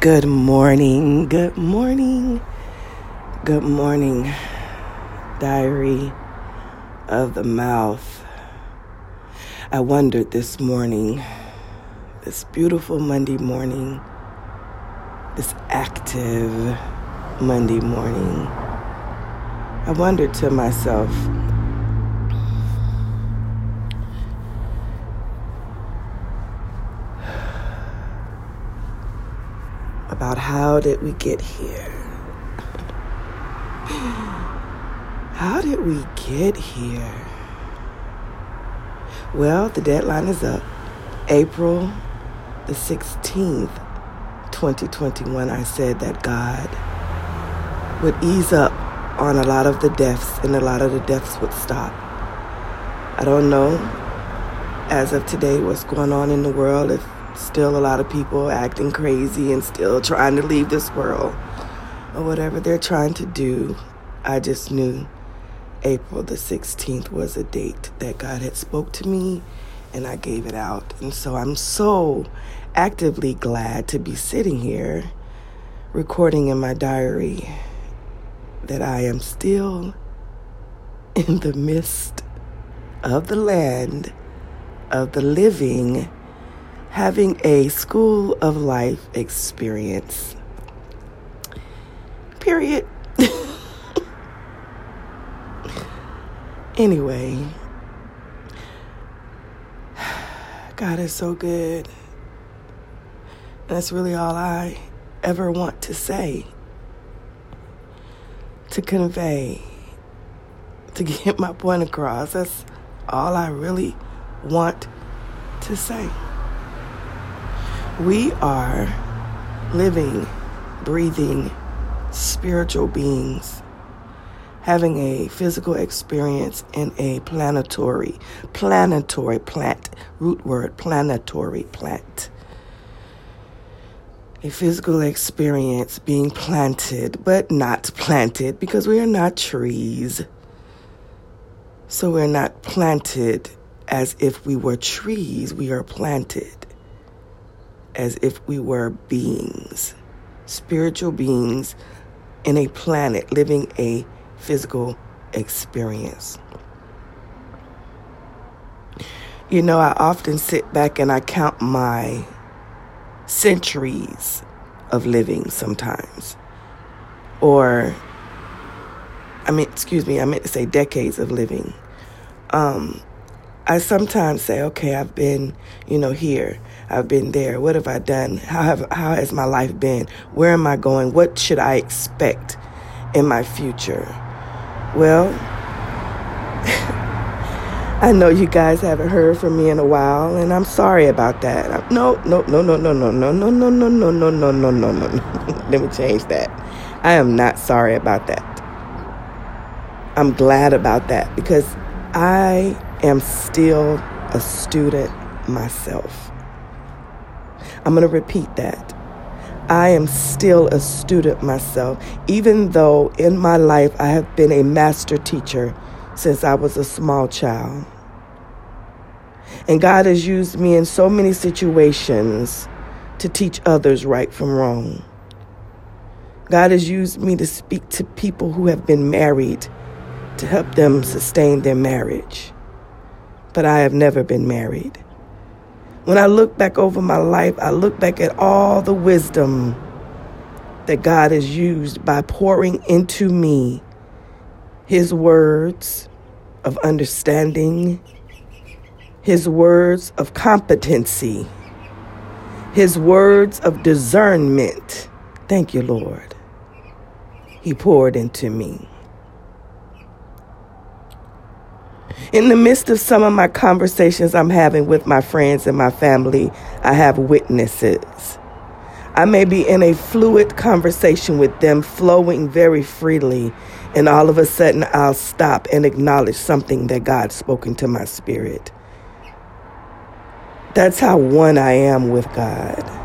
Good morning, good morning, good morning, diary of the mouth. I wondered this morning, this beautiful Monday morning, this active Monday morning, I wondered to myself, about how did we get here? How did we get here? Well, the deadline is up. April the 16th, 2021, I said that God would ease up on a lot of the deaths and a lot of the deaths would stop. I don't know as of today what's going on in the world, if still a lot of people acting crazy and still trying to leave this world or whatever they're trying to do. I just knew April the 16th was a date that God had spoke to me and I gave it out. And so I'm so actively glad to be sitting here recording in my diary that I am still in the midst of the land of the living having a school of life experience. Period. anyway, God is so good. And that's really all I ever want to say, to convey, to get my point across. That's all I really want to say. We are living, breathing, spiritual beings having a physical experience in a planetary, planetary plant, root word, planetary plant. A physical experience being planted, but not planted because we are not trees. So we're not planted as if we were trees, we are planted as if we were beings, spiritual beings in a planet living a physical experience. You know, I often sit back and I count my centuries of living sometimes. Or, I mean, excuse me, I meant to say decades of living. Um, I sometimes say, okay, I've been, you know, here. I've been there. What have I done? How have how has my life been? Where am I going? What should I expect in my future? Well, I know you guys haven't heard from me in a while, and I'm sorry about that. No, no, no, no, no, no, no, no, no, no, no, no, no, no, no, no. Let me change that. I am not sorry about that. I'm glad about that because I am still a student myself. I'm going to repeat that. I am still a student myself, even though in my life I have been a master teacher since I was a small child. And God has used me in so many situations to teach others right from wrong. God has used me to speak to people who have been married to help them sustain their marriage. But I have never been married. When I look back over my life, I look back at all the wisdom that God has used by pouring into me His words of understanding, His words of competency, His words of discernment. Thank you, Lord. He poured into me. In the midst of some of my conversations I'm having with my friends and my family, I have witnesses. I may be in a fluid conversation with them, flowing very freely, and all of a sudden I'll stop and acknowledge something that God's spoken to my spirit. That's how one I am with God.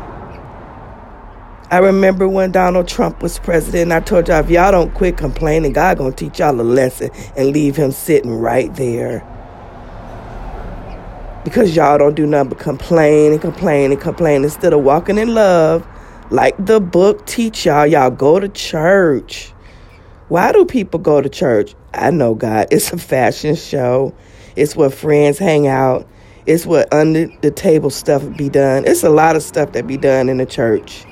I remember when Donald Trump was president, I told y'all if y'all don't quit complaining, God gonna teach y'all a lesson and leave him sitting right there. Because y'all don't do nothing but complain and complain and complain instead of walking in love Like the book teach y'all, y'all go to church. Why do people go to church? I know God. It's a fashion show. It's where friends hang out. It's what under the table stuff be done. It's a lot of stuff that be done in the church.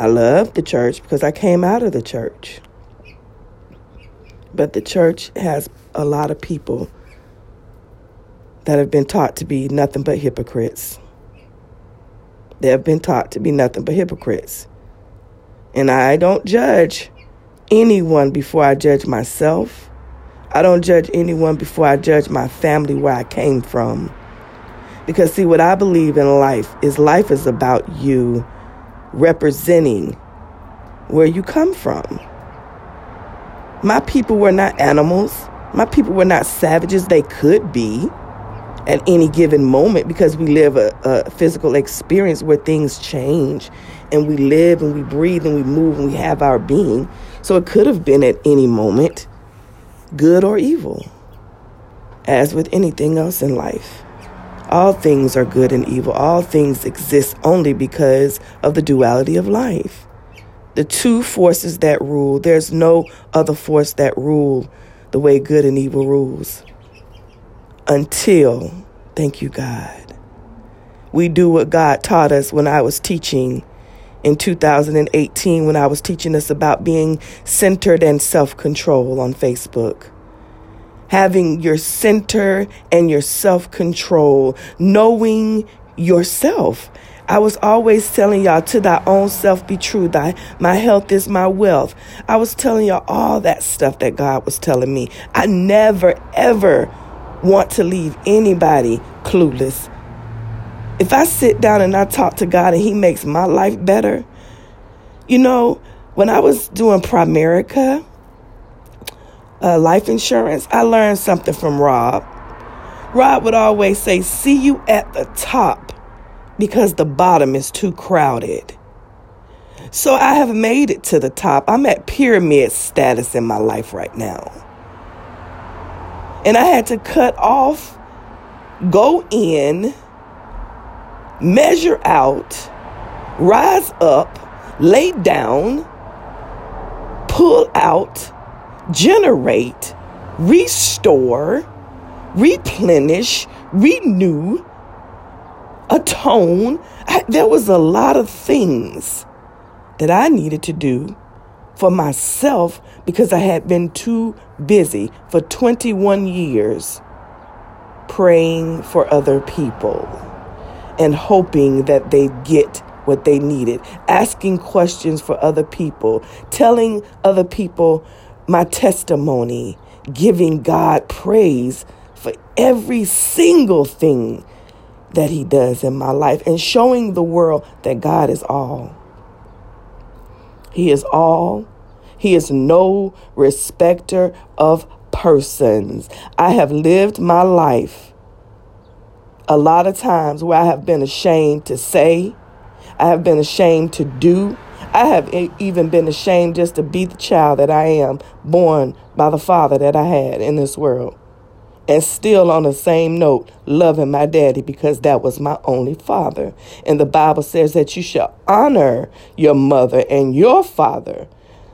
I love the church because I came out of the church. But the church has a lot of people that have been taught to be nothing but hypocrites. They have been taught to be nothing but hypocrites. And I don't judge anyone before I judge myself. I don't judge anyone before I judge my family where I came from. Because, see, what I believe in life is life is about you representing where you come from. My people were not animals. My people were not savages. They could be at any given moment because we live a, a, physical experience where things change and we live and we breathe and we move and we have our being. So it could have been at any moment, good or evil. As with anything else in life, all things are good and evil. All things exist only because of the duality of life. The two forces that rule, there's no other force that rule the way good and evil rules until, thank you, God, we do what God taught us when I was teaching in 2018 when I was teaching us about being centered and self control on Facebook. Having your center and your self control, knowing yourself. I was always telling y'all to thy own self be true. Thy my health is my wealth. I was telling y'all all that stuff that God was telling me. I never ever want to leave anybody clueless. If I sit down and I talk to God and He makes my life better, you know, when I was doing Primerica uh, life insurance, I learned something from Rob. Rob would always say, See you at the top because the bottom is too crowded. So I have made it to the top. I'm at pyramid status in my life right now. And I had to cut off, go in, measure out, rise up, lay down, pull out, generate, restore, replenish, renew, atone. I, there was a lot of things that I needed to do for myself because I had been too busy for 21 years praying for other people and hoping that they get what they needed, asking questions for other people, telling other people my testimony, giving God praise for every single thing that He does in my life, and showing the world that God is all. He is all. He is no respecter of persons. I have lived my life a lot of times where I have been ashamed to say, I have been ashamed to do, I have even been ashamed just to be the child that I am, born by the father that I had in this world. And still on the same note, loving my daddy because that was my only father. And the Bible says that you shall honor your mother and your father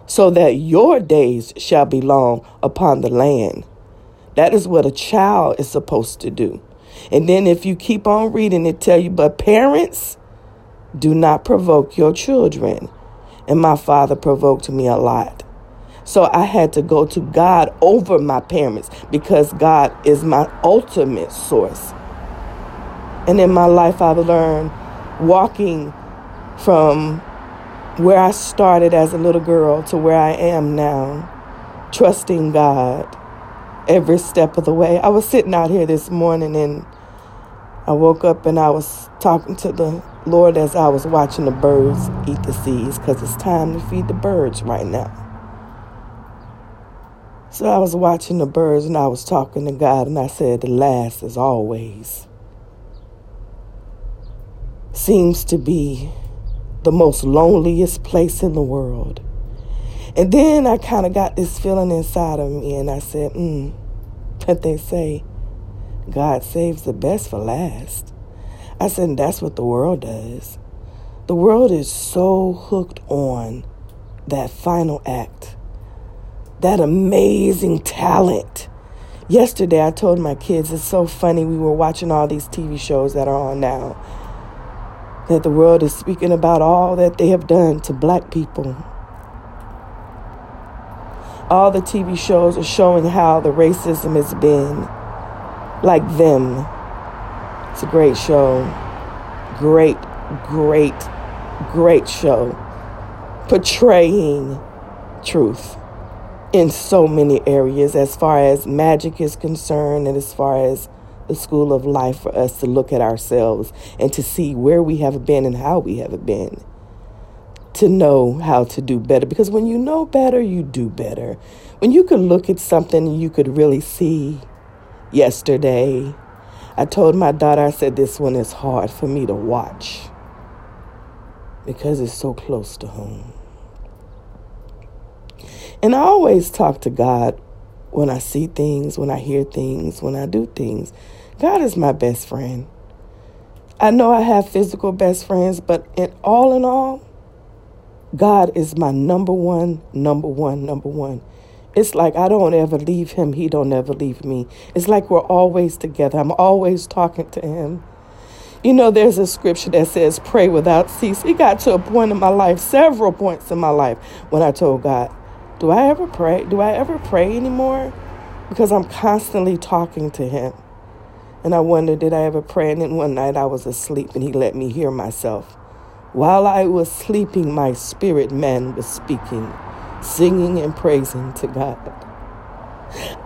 so that your days shall be long upon the land. That is what a child is supposed to do. And then if you keep on reading, it tell you, but parents, do not provoke your children. And my father provoked me a lot. So I had to go to God over my parents because God is my ultimate source. And in my life, I've learned walking from where I started as a little girl to where I am now, trusting God every step of the way. I was sitting out here this morning and I woke up and I was talking to the Lord as I was watching the birds eat the seeds because it's time to feed the birds right now. So I was watching the birds and I was talking to God and I said, The last is always seems to be the most loneliest place in the world. And then I kind of got this feeling inside of me, and I said, hmm, but they say God saves the best for last. I said, that's what the world does. The world is so hooked on that final act, that amazing talent. Yesterday, I told my kids, it's so funny. We were watching all these TV shows that are on now, that the world is speaking about all that they have done to black people. All the TV shows are showing how the racism has been like them. It's a great show. Great, great great show portraying truth in so many areas as far as magic is concerned and as far as the school of life for us to look at ourselves and to see where we have been and how we have been to know how to do better because when you know better you do better when you could look at something you could really see yesterday i told my daughter i said this one is hard for me to watch because it's so close to home. And I always talk to God when I see things, when I hear things, when I do things. God is my best friend. I know I have physical best friends, but in all in all, God is my number one, number one, number one. It's like I don't ever leave him, he don't ever leave me. It's like we're always together. I'm always talking to him. You know, there's a scripture that says, pray without cease. It got to a point in my life, several points in my life, when I told God, do I ever pray? Do I ever pray anymore? Because I'm constantly talking to Him. And I wondered, did I ever pray? And then one night I was asleep and He let me hear myself. While I was sleeping, my spirit man was speaking, singing and praising to God.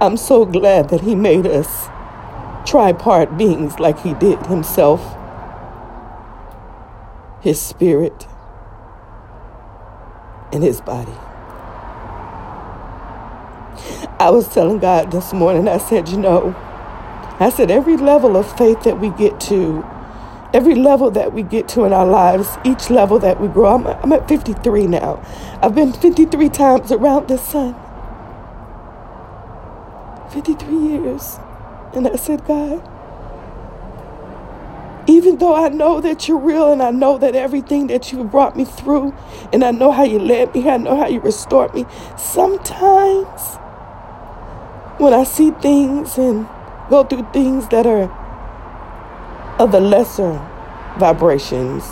I'm so glad that He made us tripart beings like He did Himself his spirit, and his body. I was telling God this morning, I said, you know, I said, every level of faith that we get to, every level that we get to in our lives, each level that we grow, I'm, I'm at 53 now. I've been 53 times around the sun. 53 years. And I said, God, even though I know that you're real and I know that everything that you brought me through and I know how you led me, I know how you restored me, sometimes when I see things and go through things that are of the lesser vibrations,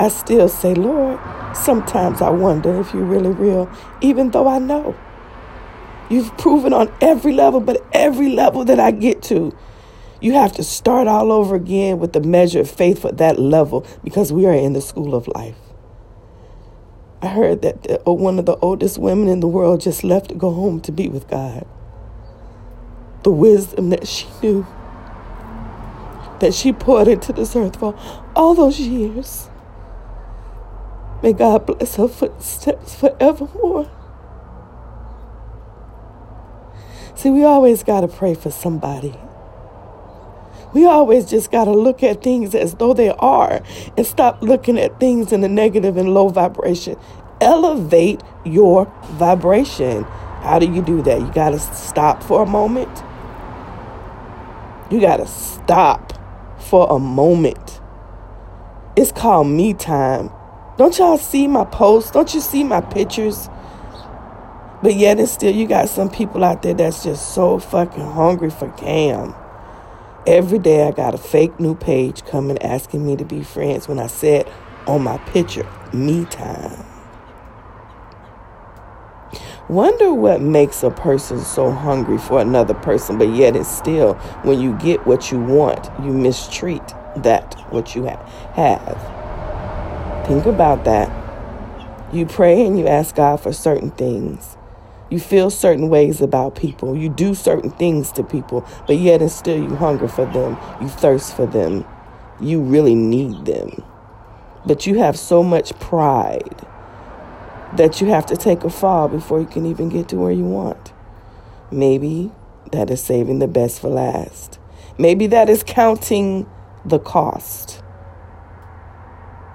I still say, Lord, sometimes I wonder if you're really real, even though I know. You've proven on every level, but every level that I get to, you have to start all over again with the measure of faith for that level because we are in the school of life. I heard that the, uh, one of the oldest women in the world just left to go home to be with God. The wisdom that she knew, that she poured into this earth for all those years. May God bless her footsteps forevermore. See, we always got to pray for somebody. We always just got to look at things as though they are and stop looking at things in the negative and low vibration. Elevate your vibration. How do you do that? You got to stop for a moment. You got to stop for a moment. It's called me time. Don't y'all see my posts? Don't you see my pictures? But yet and still, you got some people out there that's just so fucking hungry for cam. Every day I got a fake new page coming asking me to be friends when I said on my picture, me time. Wonder what makes a person so hungry for another person, but yet it's still, when you get what you want, you mistreat that, what you ha- have. Think about that. You pray and you ask God for certain things. You feel certain ways about people. You do certain things to people, but yet and still you hunger for them. You thirst for them. You really need them. But you have so much pride that you have to take a fall before you can even get to where you want. Maybe that is saving the best for last. Maybe that is counting the cost.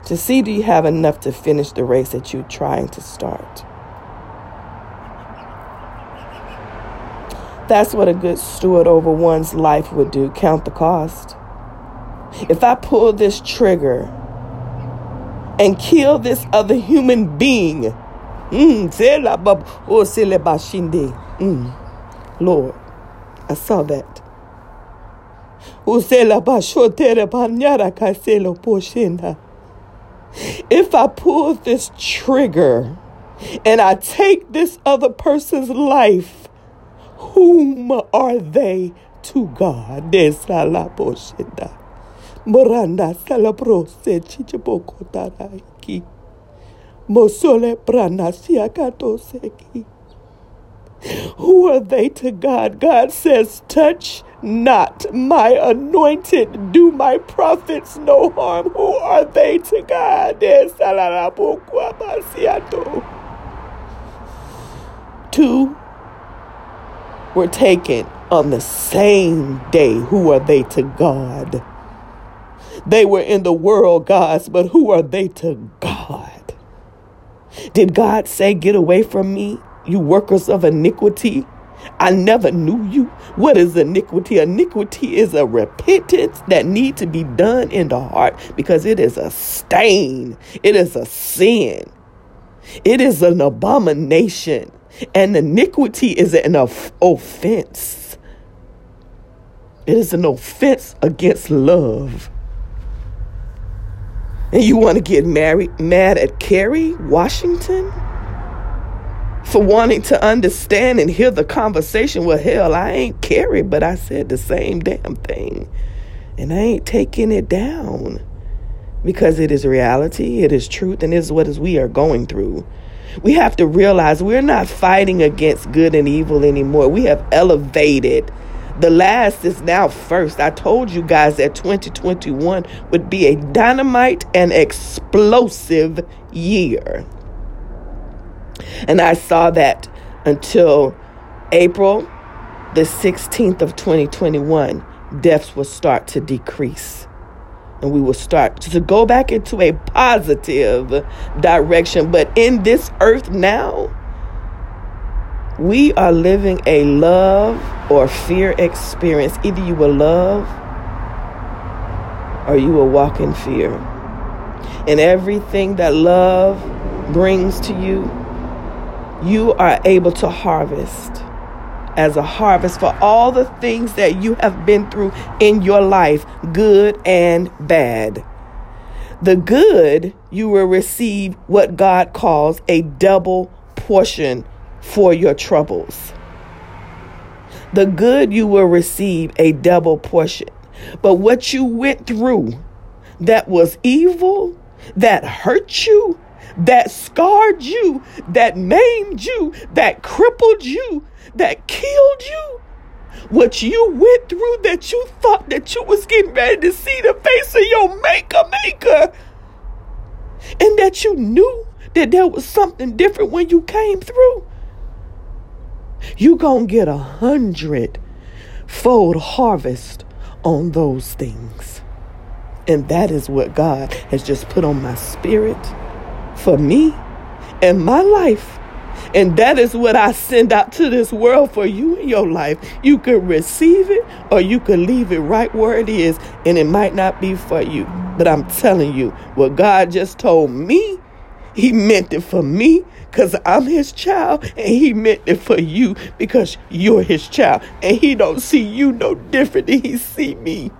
To see do you have enough to finish the race that you're trying to start. That's what a good steward over one's life would do count the cost. If I pull this trigger and kill this other human being. Mm, mm. Lord, I saw that. If I pull this trigger and I take this other person's life, whom are they to God? Moranda salabrose chichiboko taraiki. Mosole pranasiakato seki. Who are they to God? God says, Touch not my anointed, do my prophets no harm. Who are they to God? Eh, Two were taken on the same day. Who are they to God? They were in the world, gods, but who are they to God? Did God say, Get away from me, you workers of iniquity? I never knew you. What is iniquity? Iniquity is a repentance that need to be done in the heart because it is a stain. It is a sin. It is an abomination. And iniquity is an offense. It is an offense against love. And you want to get married mad at Kerry Washington for wanting to understand and hear the conversation. Well, hell, I ain't Kerry, but I said the same damn thing. And I ain't taking it down because it is reality, it is truth, and it is what is we are going through. We have to realize we're not fighting against good and evil anymore. We have elevated the last is now first. I told you guys that 2021 would be a dynamite and explosive year. And I saw that until April the 16th of 2021, deaths will start to decrease. And we will start to go back into a positive direction. But in this earth now, we are living a love or fear experience. Either you will love or you will walk in fear. And everything that love brings to you, you are able to harvest as a harvest for all the things that you have been through in your life, good and bad. The good, you will receive what God calls a double portion for your troubles. The good you will receive a double portion. But what you went through that was evil, that hurt you, that scarred you, that maimed you, that crippled you, that killed you, what you went through that you thought that you was getting ready to see the face of your maker maker and that you knew that there was something different when you came through you gonna get a hundred fold harvest on those things. And that is what God has just put on my spirit for me and my life. And that is what I send out to this world for you in your life. You could receive it or you could leave it right where it is, and it might not be for you. But I'm telling you, what God just told me, He meant it for me because I'm his child and he meant it for you because you're his child and he don't see you no different than he see me.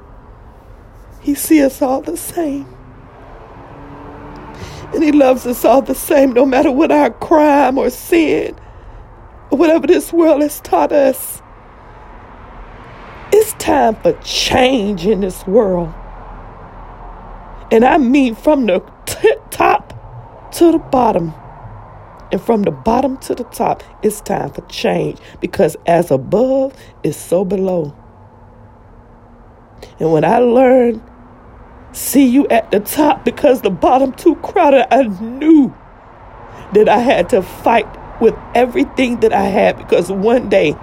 He see us all the same. And he loves us all the same no matter what our crime or sin or whatever this world has taught us. It's time for change in this world. And I mean from the t- top to the bottom. And from the bottom to the top, it's time for change because as above is so below. And when I learned, see you at the top because the bottom too crowded, I knew that I had to fight with everything that I had because one day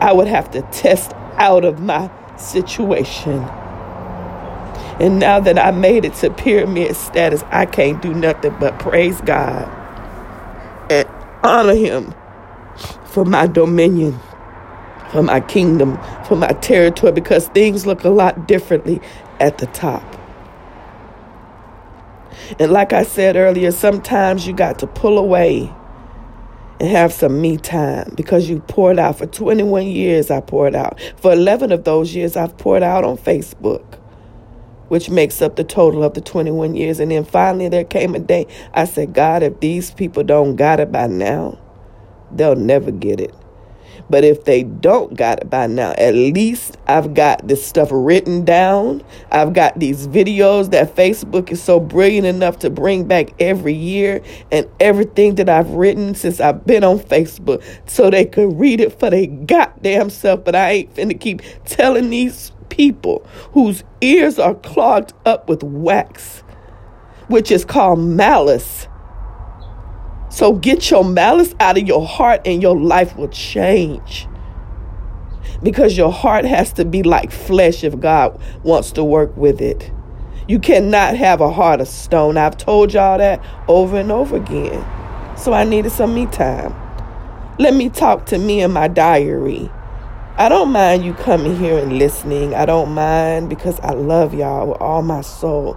I would have to test out of my situation. And now that I made it to pyramid status, I can't do nothing but praise God honor him for my dominion, for my kingdom, for my territory, because things look a lot differently at the top. And like I said earlier, sometimes you got to pull away and have some me time because you poured out. For 21 years, I poured out. For 11 of those years, I've poured out on Facebook, which makes up the total of the 21 years. And then finally, there came a day I said, God, if these people don't got it by now, they'll never get it. But if they don't got it by now, at least I've got this stuff written down. I've got these videos that Facebook is so brilliant enough to bring back every year and everything that I've written since I've been on Facebook so they could read it for their goddamn self. But I ain't finna keep telling these people whose ears are clogged up with wax, which is called malice so get your malice out of your heart and your life will change. Because your heart has to be like flesh if God wants to work with it. You cannot have a heart of stone. I've told y'all that over and over again. So I needed some me time. Let me talk to me in my diary. I don't mind you coming here and listening. I don't mind because I love y'all with all my soul.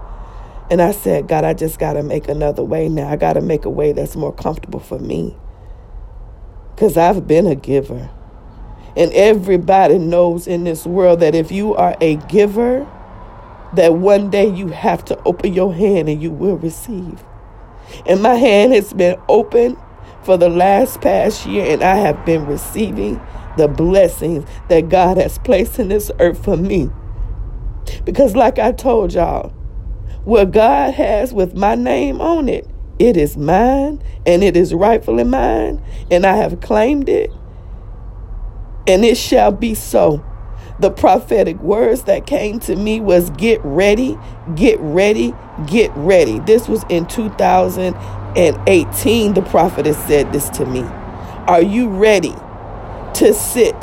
And I said, God, I just got to make another way now. I got to make a way that's more comfortable for me. Because I've been a giver. And everybody knows in this world that if you are a giver, that one day you have to open your hand and you will receive. And my hand has been open for the last past year, and I have been receiving the blessings that God has placed in this earth for me. Because, like I told y'all, what God has with my name on it, it is mine and it is rightfully mine, and I have claimed it, and it shall be so. The prophetic words that came to me was get ready, get ready, get ready. This was in 2018. The prophet has said this to me. Are you ready to sit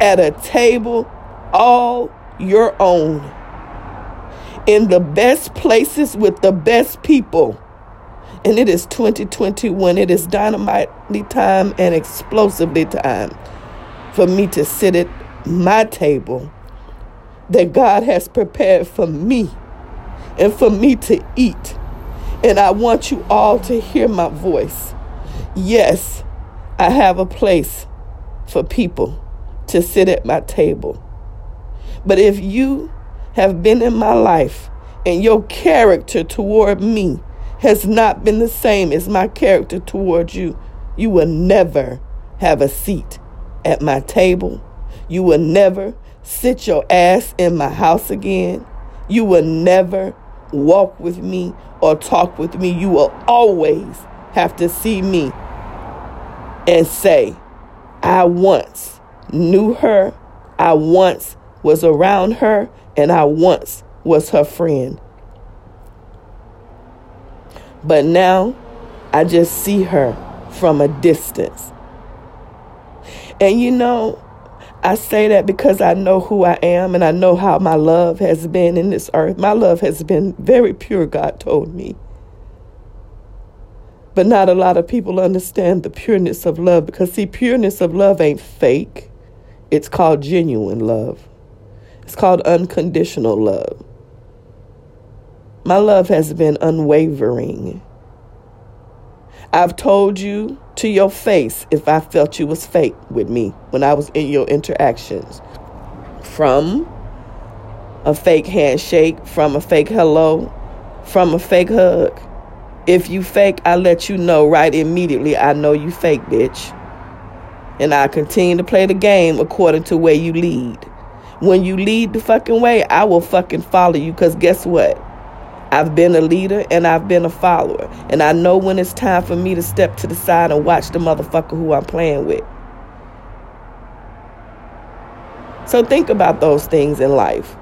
at a table all your own? in the best places with the best people. And it is 2021. It is dynamite time and explosively time for me to sit at my table that God has prepared for me and for me to eat. And I want you all to hear my voice. Yes, I have a place for people to sit at my table. But if you have been in my life and your character toward me has not been the same as my character toward you, you will never have a seat at my table. You will never sit your ass in my house again. You will never walk with me or talk with me. You will always have to see me and say, I once knew her. I once was around her and I once was her friend. But now I just see her from a distance. And you know, I say that because I know who I am and I know how my love has been in this earth. My love has been very pure, God told me. But not a lot of people understand the pureness of love because, see, pureness of love ain't fake, it's called genuine love. It's called unconditional love. My love has been unwavering. I've told you to your face if I felt you was fake with me when I was in your interactions. From a fake handshake, from a fake hello, from a fake hug. If you fake, I let you know right immediately I know you fake, bitch. And I continue to play the game according to where you lead. When you lead the fucking way, I will fucking follow you because guess what? I've been a leader and I've been a follower. And I know when it's time for me to step to the side and watch the motherfucker who I'm playing with. So think about those things in life.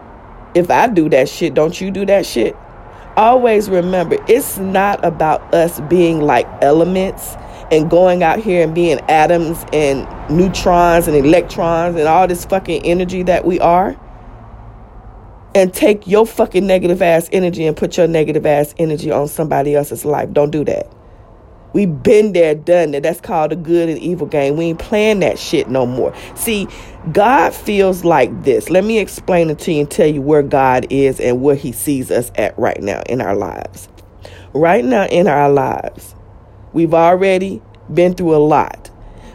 If I do that shit, don't you do that shit? Always remember, it's not about us being like elements and going out here and being atoms and neutrons and electrons and all this fucking energy that we are and take your fucking negative ass energy and put your negative ass energy on somebody else's life. Don't do that. We been there, done that. That's called a good and evil game. We ain't playing that shit no more. See, God feels like this. Let me explain it to you and tell you where God is and where He sees us at right now in our lives. Right now in our lives, we've already been through a lot.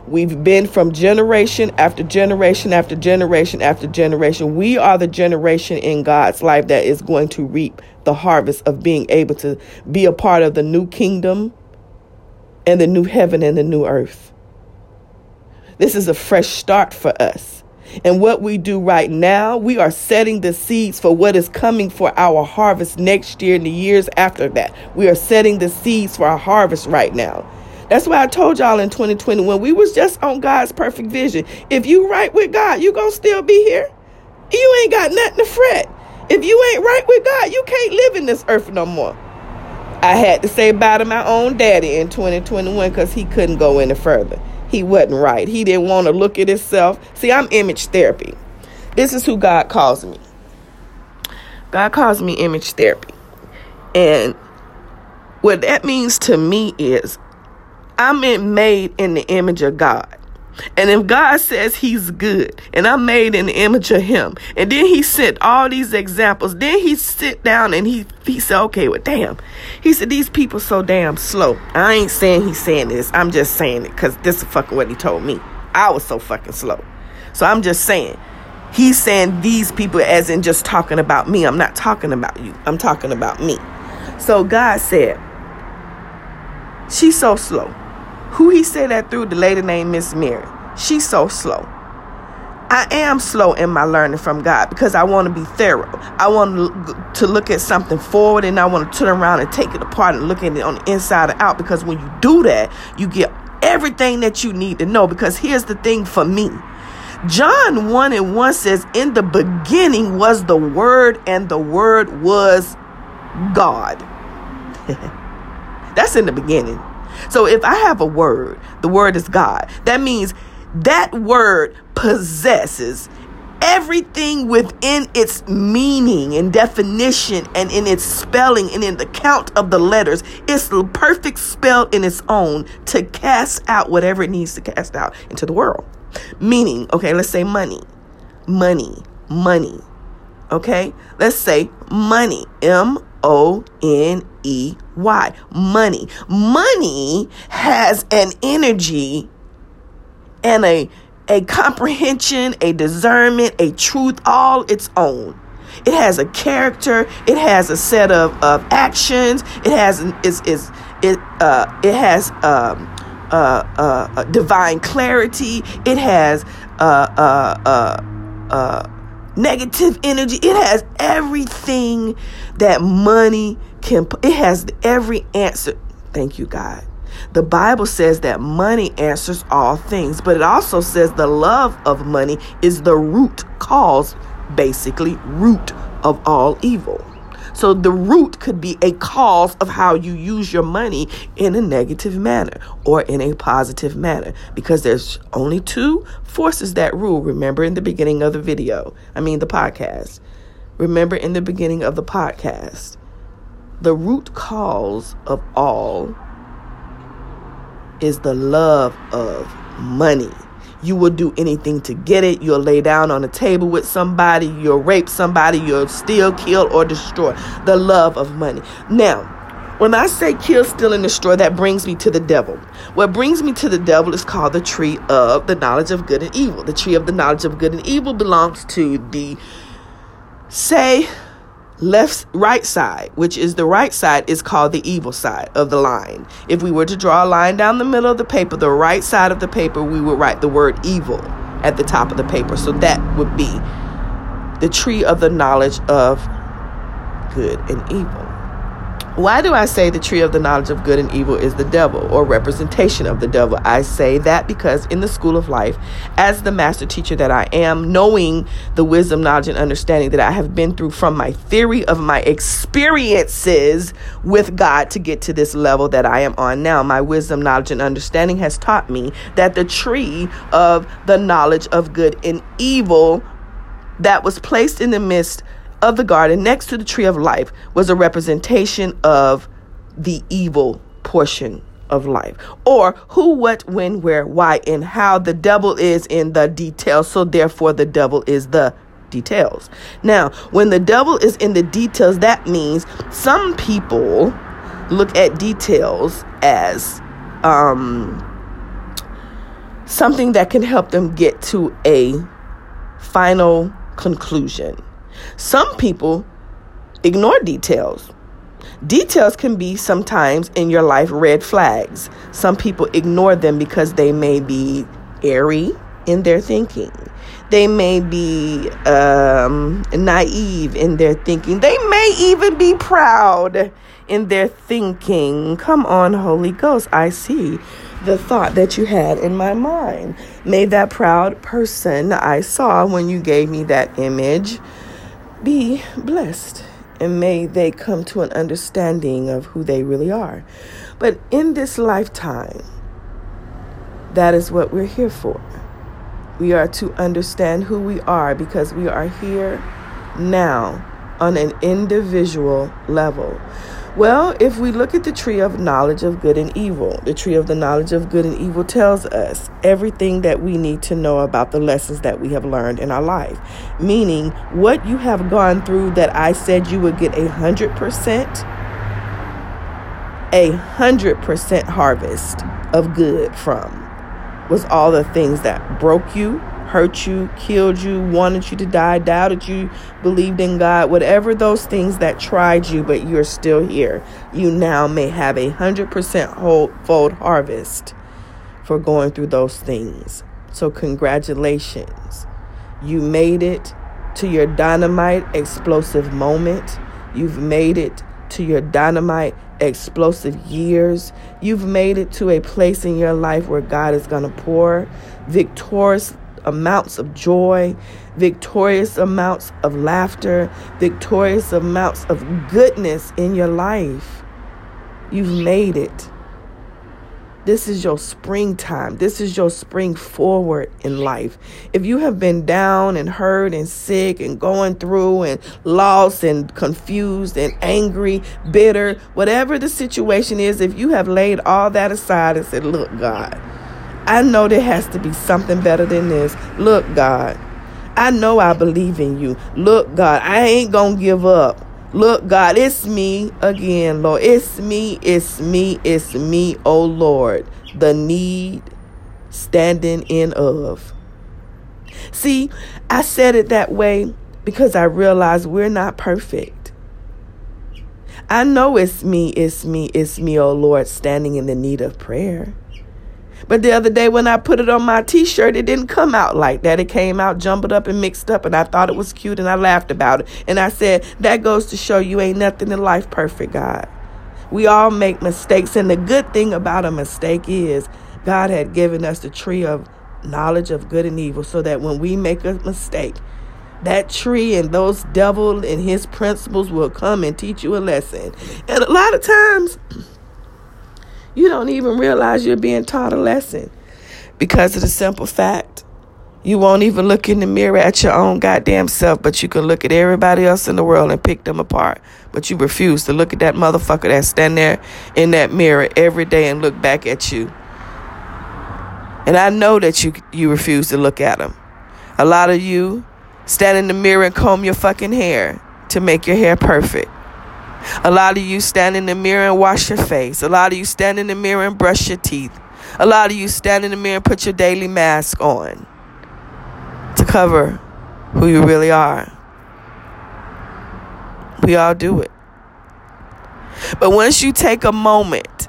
We've been from generation after generation after generation after generation. We are the generation in God's life that is going to reap the harvest of being able to be a part of the new kingdom and the new heaven and the new earth. This is a fresh start for us. And what we do right now, we are setting the seeds for what is coming for our harvest next year and the years after that. We are setting the seeds for our harvest right now. That's why I told y'all in 2020 when we was just on God's perfect vision. If you right with God, you gonna still be here. You ain't got nothing to fret. If you ain't right with God, you can't live in this earth no more. I had to say bye to my own daddy in 2021 because he couldn't go any further. He wasn't right. He didn't want to look at himself. See, I'm image therapy. This is who God calls me. God calls me image therapy. And what that means to me is I'm made in the image of God. And if God says he's good and I'm made in the image of him, and then he sent all these examples, then he sit down and he, he said, okay, well, damn. He said, these people so damn slow. I ain't saying he's saying this. I'm just saying it because this is fucking what he told me. I was so fucking slow. So I'm just saying. He's saying these people as in just talking about me. I'm not talking about you. I'm talking about me. So God said, she's so slow. Who he said that through? The lady named Miss Mary. She's so slow. I am slow in my learning from God because I want to be thorough. I want to look at something forward and I want to turn around and take it apart and look at it on the inside and out because when you do that, you get everything that you need to know. Because here's the thing for me John 1 and 1 says, In the beginning was the Word, and the Word was God. That's in the beginning. So if I have a word, the word is God. That means that word possesses everything within its meaning and definition and in its spelling and in the count of the letters. It's the perfect spell in its own to cast out whatever it needs to cast out into the world. Meaning, okay, let's say money, money, money. Okay, let's say money, M O N E Y. Money. Money has an energy and a a comprehension, a discernment, a truth all its own. It has a character. It has a set of, of actions. It has is is it uh it has um uh, uh, divine clarity. It has uh, uh, uh, uh, negative energy. It has everything that money can, it has every answer. Thank you, God. The Bible says that money answers all things, but it also says the love of money is the root cause, basically, root of all evil. So the root could be a cause of how you use your money in a negative manner or in a positive manner because there's only two forces that rule. Remember in the beginning of the video, I mean the podcast. Remember in the beginning of the podcast, the root cause of all is the love of money. You will do anything to get it. You'll lay down on a table with somebody. You'll rape somebody. You'll steal, kill, or destroy. The love of money. Now, when I say kill, steal, and destroy, that brings me to the devil. What brings me to the devil is called the tree of the knowledge of good and evil. The tree of the knowledge of good and evil belongs to the, say, left right side which is the right side is called the evil side of the line. If we were to draw a line down the middle of the paper the right side of the paper we would write the word evil at the top of the paper. So that would be the tree of the knowledge of good and evil why do I say the tree of the knowledge of good and evil is the devil or representation of the devil? I say that because in the school of life, as the master teacher that I am, knowing the wisdom, knowledge, and understanding that I have been through from my theory of my experiences with God to get to this level that I am on now, my wisdom, knowledge, and understanding has taught me that the tree of the knowledge of good and evil that was placed in the midst of the garden next to the tree of life was a representation of the evil portion of life. Or who what when where why and how the devil is in the details. So therefore the devil is the details. Now when the devil is in the details that means some people look at details as um, something that can help them get to a final conclusion. Some people ignore details. Details can be sometimes in your life red flags. Some people ignore them because they may be airy in their thinking. They may be um, naive in their thinking. They may even be proud in their thinking. Come on, Holy Ghost. I see the thought that you had in my mind. May that proud person I saw when you gave me that image be blessed. And may they come to an understanding of who they really are. But in this lifetime, that is what we're here for. We are to understand who we are because we are here now on an individual level. Well, if we look at the tree of knowledge of good and evil, the tree of the knowledge of good and evil tells us everything that we need to know about the lessons that we have learned in our life. Meaning, what you have gone through that I said you would get a hundred percent, a hundred percent harvest of good from was all the things that broke you, hurt you, killed you, wanted you to die, doubted you, believed in God, whatever those things that tried you, but you're still here. You now may have a hundred percent whole fold harvest for going through those things. So, congratulations. You made it to your dynamite explosive moment. You've made it to your dynamite explosive years. You've made it to a place in your life where God is going to pour victorious amounts of joy, victorious amounts of laughter, victorious amounts of goodness in your life. You've made it. This is your springtime. This is your spring forward in life. If you have been down and hurt and sick and going through and lost and confused and angry, bitter, whatever the situation is, if you have laid all that aside and said, Look, God, I know there has to be something better than this. Look, God, I know I believe in you. Look, God, I ain't going to give up. Look, God, it's me again, Lord. It's me, it's me, it's me, oh Lord. The need standing in of. See, I said it that way because I realize we're not perfect. I know it's me, it's me, it's me, oh Lord, standing in the need of prayer. But the other day when I put it on my t shirt, it didn't come out like that. It came out jumbled up and mixed up, and I thought it was cute and I laughed about it. And I said, That goes to show you ain't nothing in life perfect, God. We all make mistakes, and the good thing about a mistake is God had given us the tree of knowledge of good and evil so that when we make a mistake, that tree and those devil and his principles will come and teach you a lesson. And a lot of times, you don't even realize you're being taught a lesson because of the simple fact you won't even look in the mirror at your own goddamn self, but you can look at everybody else in the world and pick them apart. But you refuse to look at that motherfucker that stand there in that mirror every day and look back at you. And I know that you you refuse to look at him. A lot of you stand in the mirror and comb your fucking hair to make your hair perfect. A lot of you stand in the mirror and wash your face. A lot of you stand in the mirror and brush your teeth. A lot of you stand in the mirror and put your daily mask on to cover who you really are. We all do it. But once you take a moment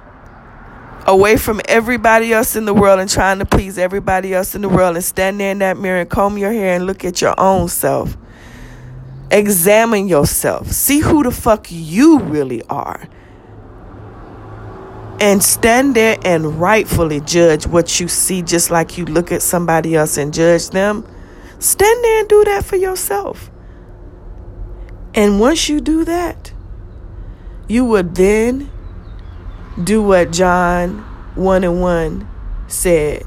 away from everybody else in the world and trying to please everybody else in the world and stand there in that mirror and comb your hair and look at your own self Examine yourself. See who the fuck you really are. And stand there and rightfully judge what you see, just like you look at somebody else and judge them. Stand there and do that for yourself. And once you do that, you would then do what John 1 and 1 said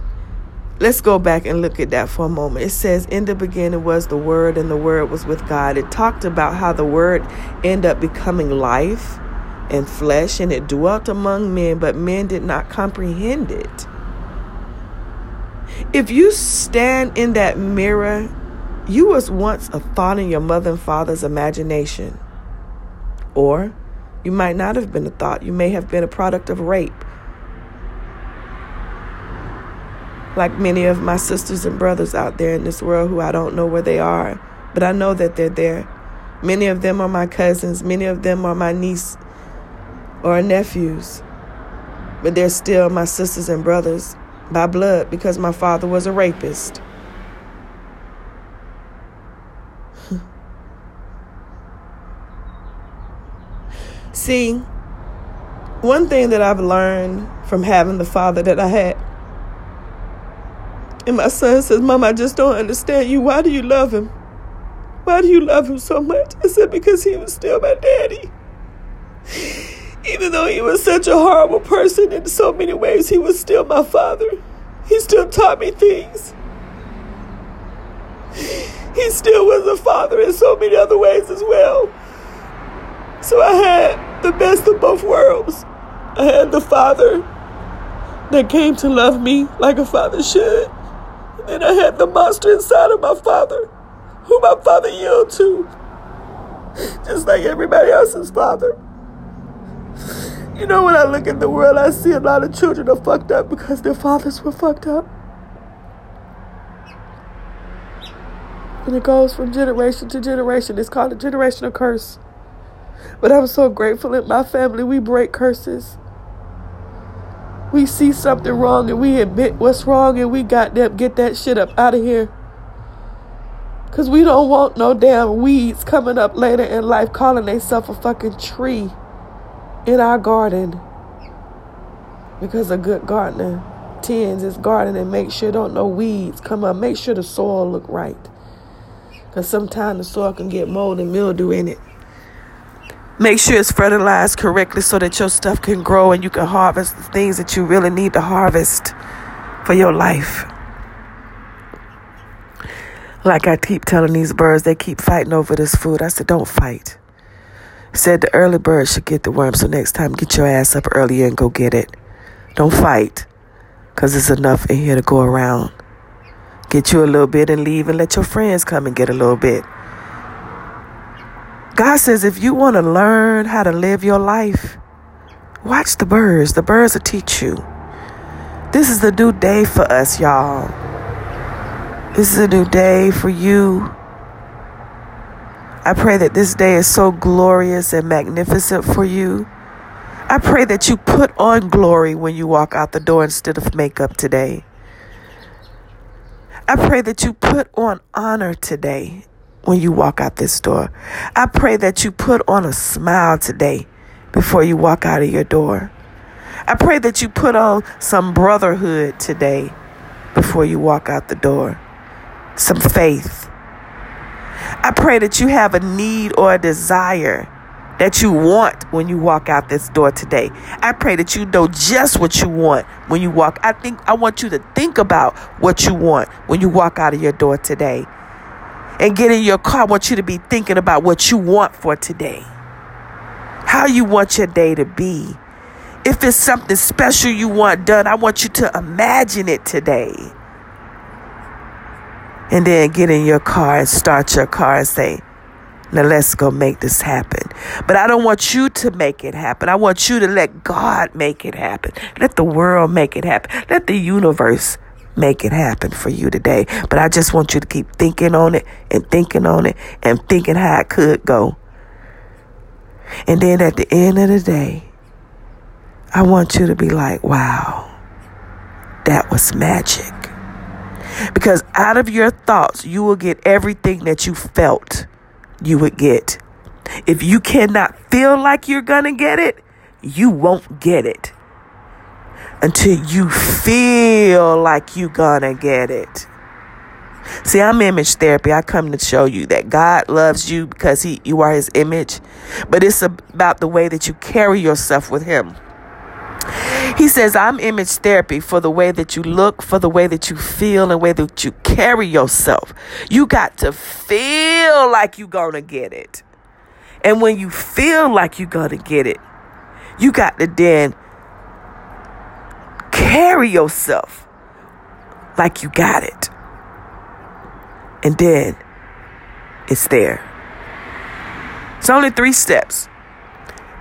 let's go back and look at that for a moment. It says, In the beginning was the Word, and the Word was with God. It talked about how the Word ended up becoming life and flesh, and it dwelt among men, but men did not comprehend it. If you stand in that mirror, you was once a thought in your mother and father's imagination. Or You might not have been a thought. You may have been a product of rape. Like many of my sisters and brothers out there in this world who I don't know where they are, but I know that they're there. Many of them are my cousins, many of them are my niece or nephews, but they're still my sisters and brothers by blood because my father was a rapist. See, one thing that I've learned from having the father that I had, and my son says, Mom, I just don't understand you. Why do you love him? Why do you love him so much? I said, Because he was still my daddy. Even though he was such a horrible person in so many ways, he was still my father. He still taught me things. He still was a father in so many other ways as well. So I had the best of both worlds. I had the father that came to love me like a father should. And then I had the monster inside of my father, who my father yielded to, just like everybody else's father. You know, when I look at the world, I see a lot of children are fucked up because their fathers were fucked up. And it goes from generation to generation. It's called a generational curse. But I'm so grateful in my family, we break curses. We see something wrong and we admit what's wrong and we got them get that shit up out of here. Cause we don't want no damn weeds coming up later in life calling themselves a fucking tree in our garden. Because a good gardener tends his garden and make sure don't no weeds come up. Make sure the soil look right. Cause sometimes the soil can get mold and mildew in it. Make sure it's fertilized correctly so that your stuff can grow and you can harvest the things that you really need to harvest for your life. Like I keep telling these birds, they keep fighting over this food. I said, don't fight. Said the early bird should get the worm, so next time get your ass up earlier and go get it. Don't fight, because there's enough in here to go around. Get you a little bit and leave and let your friends come and get a little bit. God says if you want to learn how to live your life, watch the birds. The birds will teach you. This is the new day for us, y'all. This is a new day for you. I pray that this day is so glorious and magnificent for you. I pray that you put on glory when you walk out the door instead of makeup today. I pray that you put on honor today when you walk out this door. I pray that you put on a smile today before you walk out of your door. I pray that you put on some brotherhood today before you walk out the door, some faith. I pray that you have a need or a desire that you want when you walk out this door today. I pray that you know just what you want when you walk. I think I want you to think about what you want when you walk out of your door today. And get in your car, I want you to be thinking about what you want for today. How you want your day to be. If it's something special you want done, I want you to imagine it today and then get in your car and start your car and say, now let's go make this happen. But I don't want you to make it happen. I want you to let God make it happen. Let the world make it happen. Let the universe make it happen for you today. But I just want you to keep thinking on it and thinking on it and thinking how it could go. And then at the end of the day, I want you to be like, wow, that was magic. Because out of your thoughts, you will get everything that you felt you would get. If you cannot feel like you're going to get it, you won't get it until you feel like you're going to get it. See, I'm image therapy. I come to show you that God loves you because he you are his image, but it's about the way that you carry yourself with him. He says, I'm image therapy for the way that you look, for the way that you feel, and the way that you carry yourself. You got to feel like you're going to get it. And when you feel like you're going to get it, you got to then carry yourself like you got it. And then it's there. It's only three steps.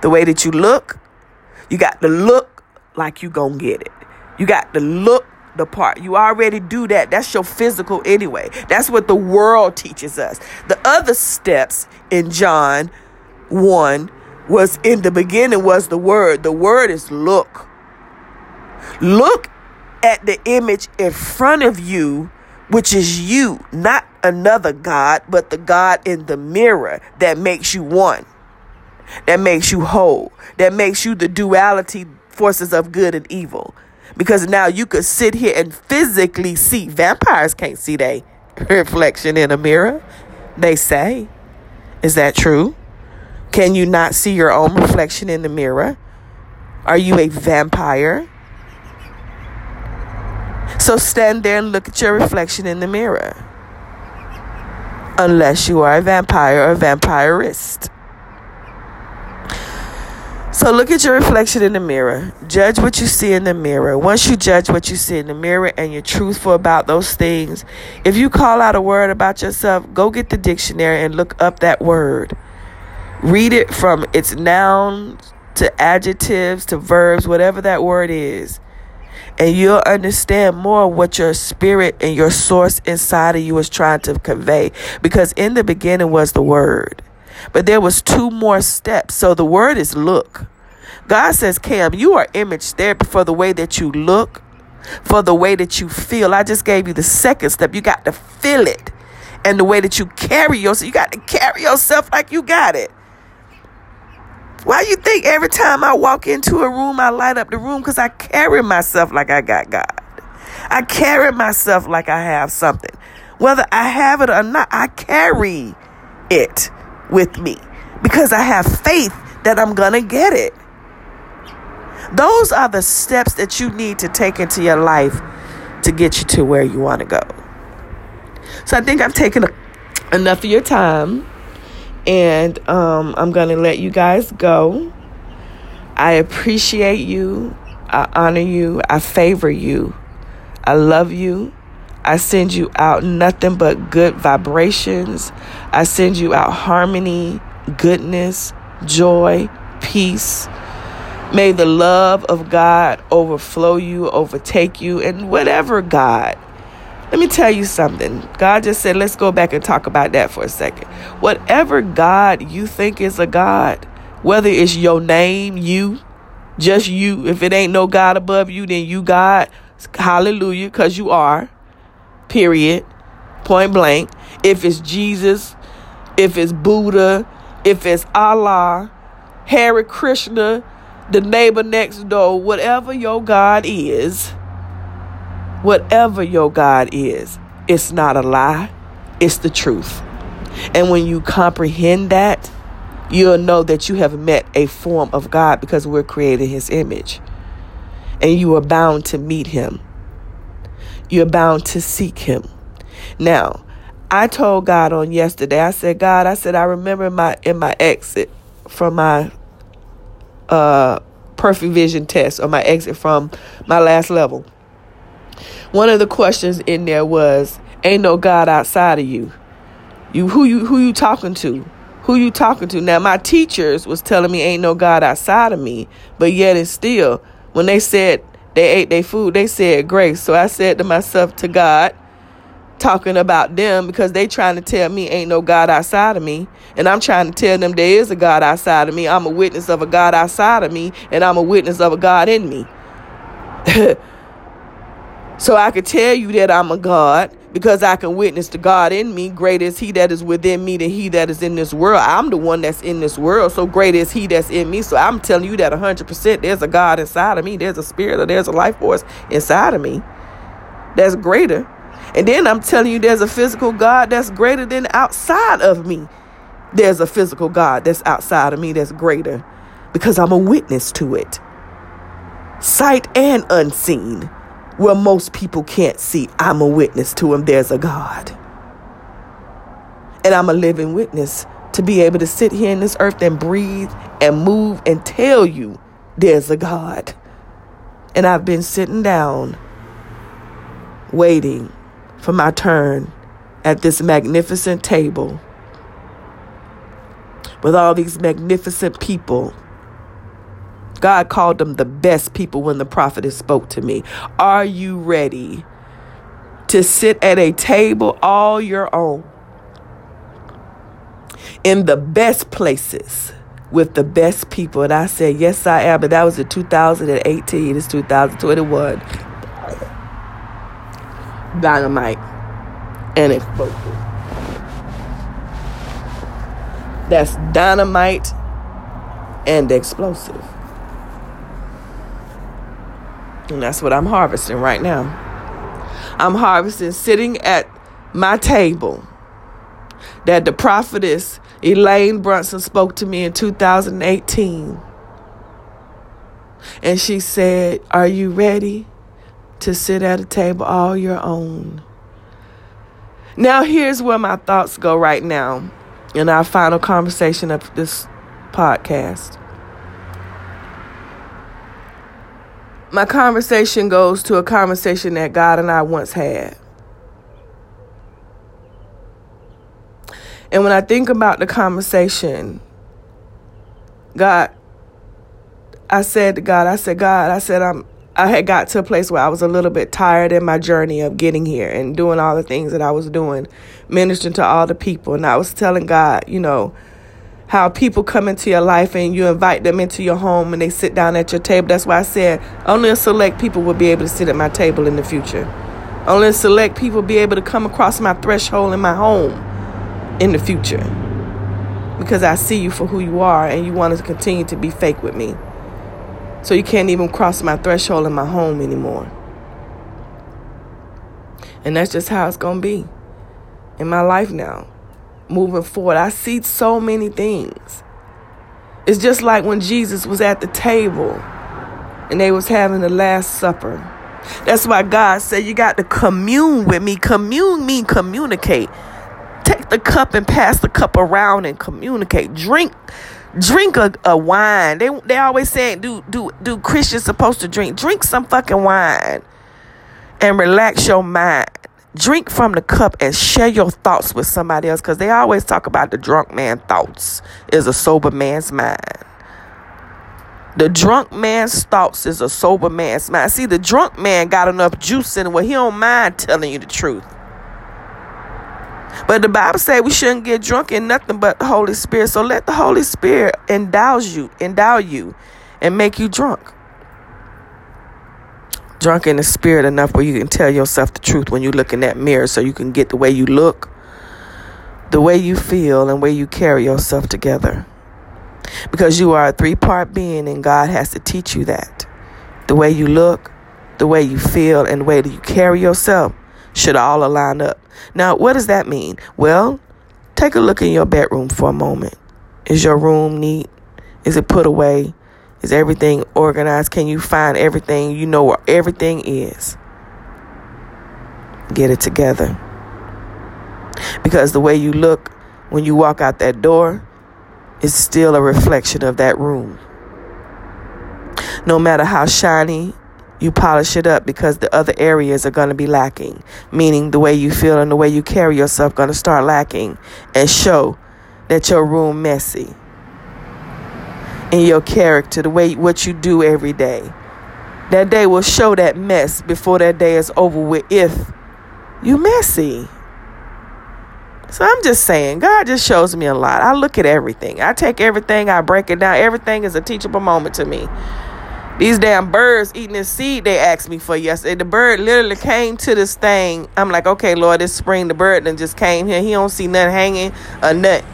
The way that you look, you got to look like you to get it. You got to look the part. You already do that. That's your physical anyway. That's what the world teaches us. The other steps in John 1 was in the beginning was the word. The word is look. Look at the image in front of you, which is you, not another God, but the God in the mirror that makes you one, that makes you whole, that makes you the duality forces of good and evil. Because now you could sit here and physically see. Vampires can't see their reflection in a mirror. They say. Is that true? Can you not see your own reflection in the mirror? Are you a vampire? So stand there and look at your reflection in the mirror. Unless you are a vampire or a vampirist. So look at your reflection in the mirror. Judge what you see in the mirror. Once you judge what you see in the mirror and you're truthful about those things, if you call out a word about yourself, go get the dictionary and look up that word. Read it from its nouns to adjectives to verbs, whatever that word is and you'll understand more what your spirit and your source inside of you is trying to convey. Because in the beginning was the word. But there was two more steps. So the word is look. God says cam you are image therapy for the way that you look for the way that you feel. I just gave you the second step. You got to feel it. And the way that you carry yourself. You got to carry yourself like you got it why you think every time I walk into a room, I light up the room? Because I carry myself like I got God. I carry myself like I have something. Whether I have it or not, I carry it with me because I have faith that I'm going to get it. Those are the steps that you need to take into your life to get you to where you want to go. So I think I've taken enough of your time. And um, I'm going to let you guys go. I appreciate you. I honor you. I favor you. I love you. I send you out nothing but good vibrations. I send you out harmony, goodness, joy, peace. May the love of God overflow you, overtake you, and whatever God let me tell you something. God just said, let's go back and talk about that for a second. Whatever God you think is a God, whether it's your name, you, just you, if it ain't no God above you, then you God. Hallelujah, because you are. Period. Point blank. If it's Jesus, if it's Buddha, if it's Allah, Hare Krishna, the neighbor next door, whatever your God is Whatever your God is, it's not a lie, it's the truth. And when you comprehend that, you'll know that you have met a form of God because we're created in His image. And you are bound to meet Him, you're bound to seek Him. Now, I told God on yesterday, I said, God, I said, I remember my in my exit from my uh perfect vision test or my exit from my last level one of the questions in there was, "Ain't no God outside of you." You who you who you talking to? Who you talking to? Now my teachers was telling me ain't no God outside of me, but yet and still, when they said they ate their food, they said grace. So I said to myself, to God, talking about them because they trying to tell me ain't no God outside of me. And I'm trying to tell them there is a God outside of me. I'm a witness of a God outside of me, and I'm a witness of a God in me. So I could tell you that I'm a God because I can witness to God in me. Great is He that is within me than He that is in this world. I'm the one that's in this world. So great is He that's in me. So I'm telling you that 100% there's a God inside of me. There's a spirit or there's a life force inside of me that's greater. And then I'm telling you there's a physical God that's greater than outside of me. There's a physical God that's outside of me that's greater because I'm a witness to it. Sight and unseen where most people can't see. I'm a witness to him. There's a God. And I'm a living witness to be able to sit here in this earth and breathe and move and tell you there's a God. And I've been sitting down waiting for my turn at this magnificent table with all these magnificent people God called them the best people when the prophetess spoke to me. Are you ready to sit at a table all your own in the best places with the best people? And I said, Yes, I am. But that was in 2018. It's 2021. Dynamite and explosive. That's dynamite and explosive. And that's what I'm harvesting right now. I'm harvesting sitting at my table that the prophetess Elaine Brunson spoke to me in 2018. And she said, Are you ready to sit at a table all your own? Now, here's where my thoughts go right now in our final conversation of this podcast. My conversation goes to a conversation that God and I once had. And when I think about the conversation, God, I said to God, I said, God, I said, I'm, I had got to a place where I was a little bit tired in my journey of getting here and doing all the things that I was doing, ministering to all the people. And I was telling God, you know, how people come into your life and you invite them into your home and they sit down at your table. That's why I said only a select people will be able to sit at my table in the future. Only a select people be able to come across my threshold in my home in the future. Because I see you for who you are and you want to continue to be fake with me. So you can't even cross my threshold in my home anymore. And that's just how it's going to be in my life now. Moving forward, I see so many things. It's just like when Jesus was at the table and they was having the last supper. That's why God said you got to commune with me. Commune mean communicate. Take the cup and pass the cup around and communicate. Drink drink a, a wine. They they always saying do do do Christians supposed to drink? Drink some fucking wine and relax your mind. Drink from the cup and share your thoughts with somebody else because they always talk about the drunk man thoughts is a sober man's mind. The drunk man's thoughts is a sober man's mind. See, the drunk man got enough juice in it where he don't mind telling you the truth. But the Bible says we shouldn't get drunk in nothing but the Holy Spirit. So let the Holy Spirit endow you, endow you, and make you drunk. Drunk in the spirit enough where you can tell yourself the truth when you look in that mirror so you can get the way you look, the way you feel, and where you carry yourself together. Because you are a three part being and God has to teach you that. The way you look, the way you feel, and the way that you carry yourself should all align up. Now, what does that mean? Well, take a look in your bedroom for a moment. Is your room neat? Is it put away? Is everything organized? Can you find everything? You know where everything is. Get it together. Because the way you look when you walk out that door is still a reflection of that room. No matter how shiny you polish it up because the other areas are going to be lacking meaning the way you feel and the way you carry yourself going to start lacking and show that your room messy in your character the way what you do every day that day will show that mess before that day is over with if you messy so I'm just saying, God just shows me a lot. I look at everything. I take everything, I break it down. Everything is a teachable moment to me. These damn birds eating this seed they asked me for yesterday. The bird literally came to this thing. I'm like, okay, Lord, this spring the bird then just came here. He don't see nothing hanging a nut.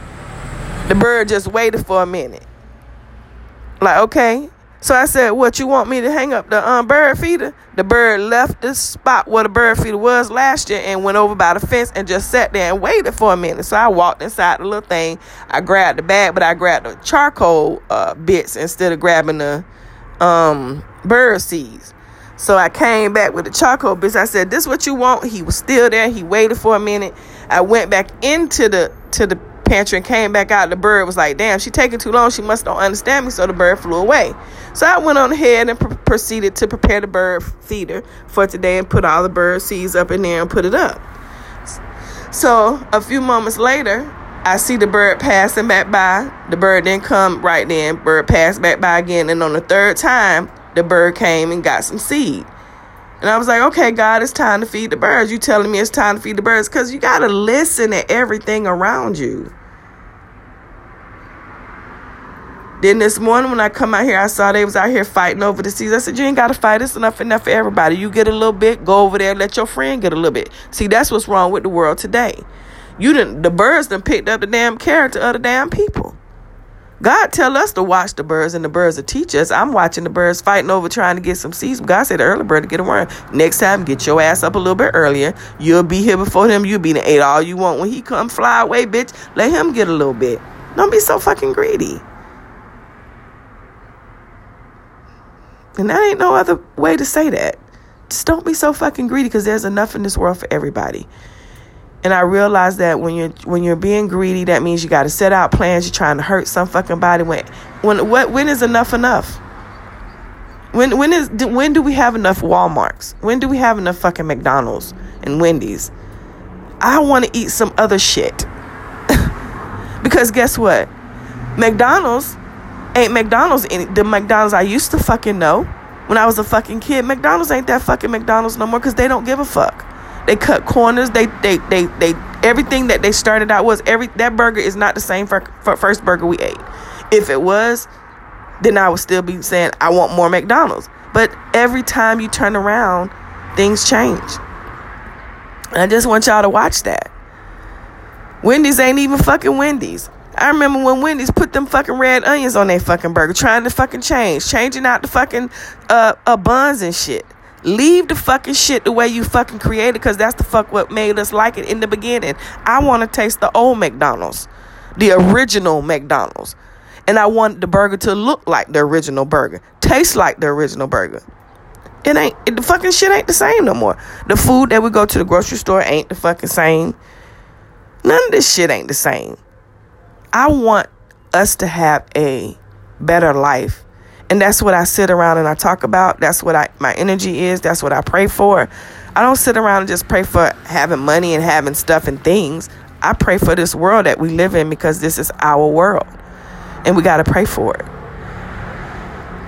The bird just waited for a minute. Like, okay. So I said, what, you want me to hang up the um, bird feeder? The bird left the spot where the bird feeder was last year and went over by the fence and just sat there and waited for a minute. So I walked inside the little thing. I grabbed the bag, but I grabbed the charcoal uh, bits instead of grabbing the um, bird seeds. So I came back with the charcoal bits. I said, "This what you want?" He was still there. He waited for a minute. I went back into the to the pantry and came back out. The bird was like, "Damn, she taking too long. She must don't understand me." So the bird flew away. So I went on ahead and pr- proceeded to prepare the bird feeder for today and put all the bird seeds up in there and put it up. So a few moments later, I see the bird passing back by. The bird didn't come right then. Bird passed back by again. And on the third time, the bird came and got some seed. And I was like, okay, God, it's time to feed the birds. You telling me it's time to feed the birds? Because you got to listen to everything around you. Then this morning when I come out here, I saw they was out here fighting over the seeds. I said, you ain't got to fight. It's enough enough for everybody. You get a little bit, go over there, let your friend get a little bit. See, that's what's wrong with the world today. You didn't, the birds done picked up the damn character of the damn people. God tell us to watch the birds, and the birds will teach us. I'm watching the birds fighting over trying to get some seeds. God said the early bird to get a worm. Next time, get your ass up a little bit earlier. You'll be here before him. You'll be the ate all you want. When he come fly away, bitch, let him get a little bit. Don't be so fucking greedy. And that ain't no other way to say that. Just don't be so fucking greedy because there's enough in this world for everybody. And I realized that when you're when you're being greedy, that means you got to set out plans. You're trying to hurt some fucking body. When when what when is enough enough? When when is when do we have enough WalMarts? When do we have enough fucking McDonald's and Wendy's? I want to eat some other shit. because guess what? McDonald's ain't McDonald's any the McDonald's I used to fucking know when I was a fucking kid. McDonald's ain't that fucking McDonald's no more because they don't give a fuck. They cut corners. They they they they everything that they started out was every that burger is not the same for, for first burger we ate. If it was, then I would still be saying I want more McDonald's. But every time you turn around, things change. And I just want y'all to watch that. Wendy's ain't even fucking Wendy's. I remember when Wendy's put them fucking red onions on their fucking burger, trying to fucking change, changing out the fucking uh, uh buns and shit. Leave the fucking shit the way you fucking created because that's the fuck what made us like it in the beginning. I want to taste the old McDonald's, the original McDonald's. And I want the burger to look like the original burger, taste like the original burger. It ain't, it, the fucking shit ain't the same no more. The food that we go to the grocery store ain't the fucking same. None of this shit ain't the same. I want us to have a better life and that's what I sit around and I talk about. That's what I my energy is. That's what I pray for. I don't sit around and just pray for having money and having stuff and things. I pray for this world that we live in because this is our world. And we got to pray for it.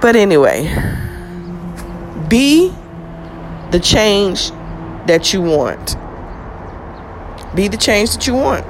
But anyway, be the change that you want. Be the change that you want.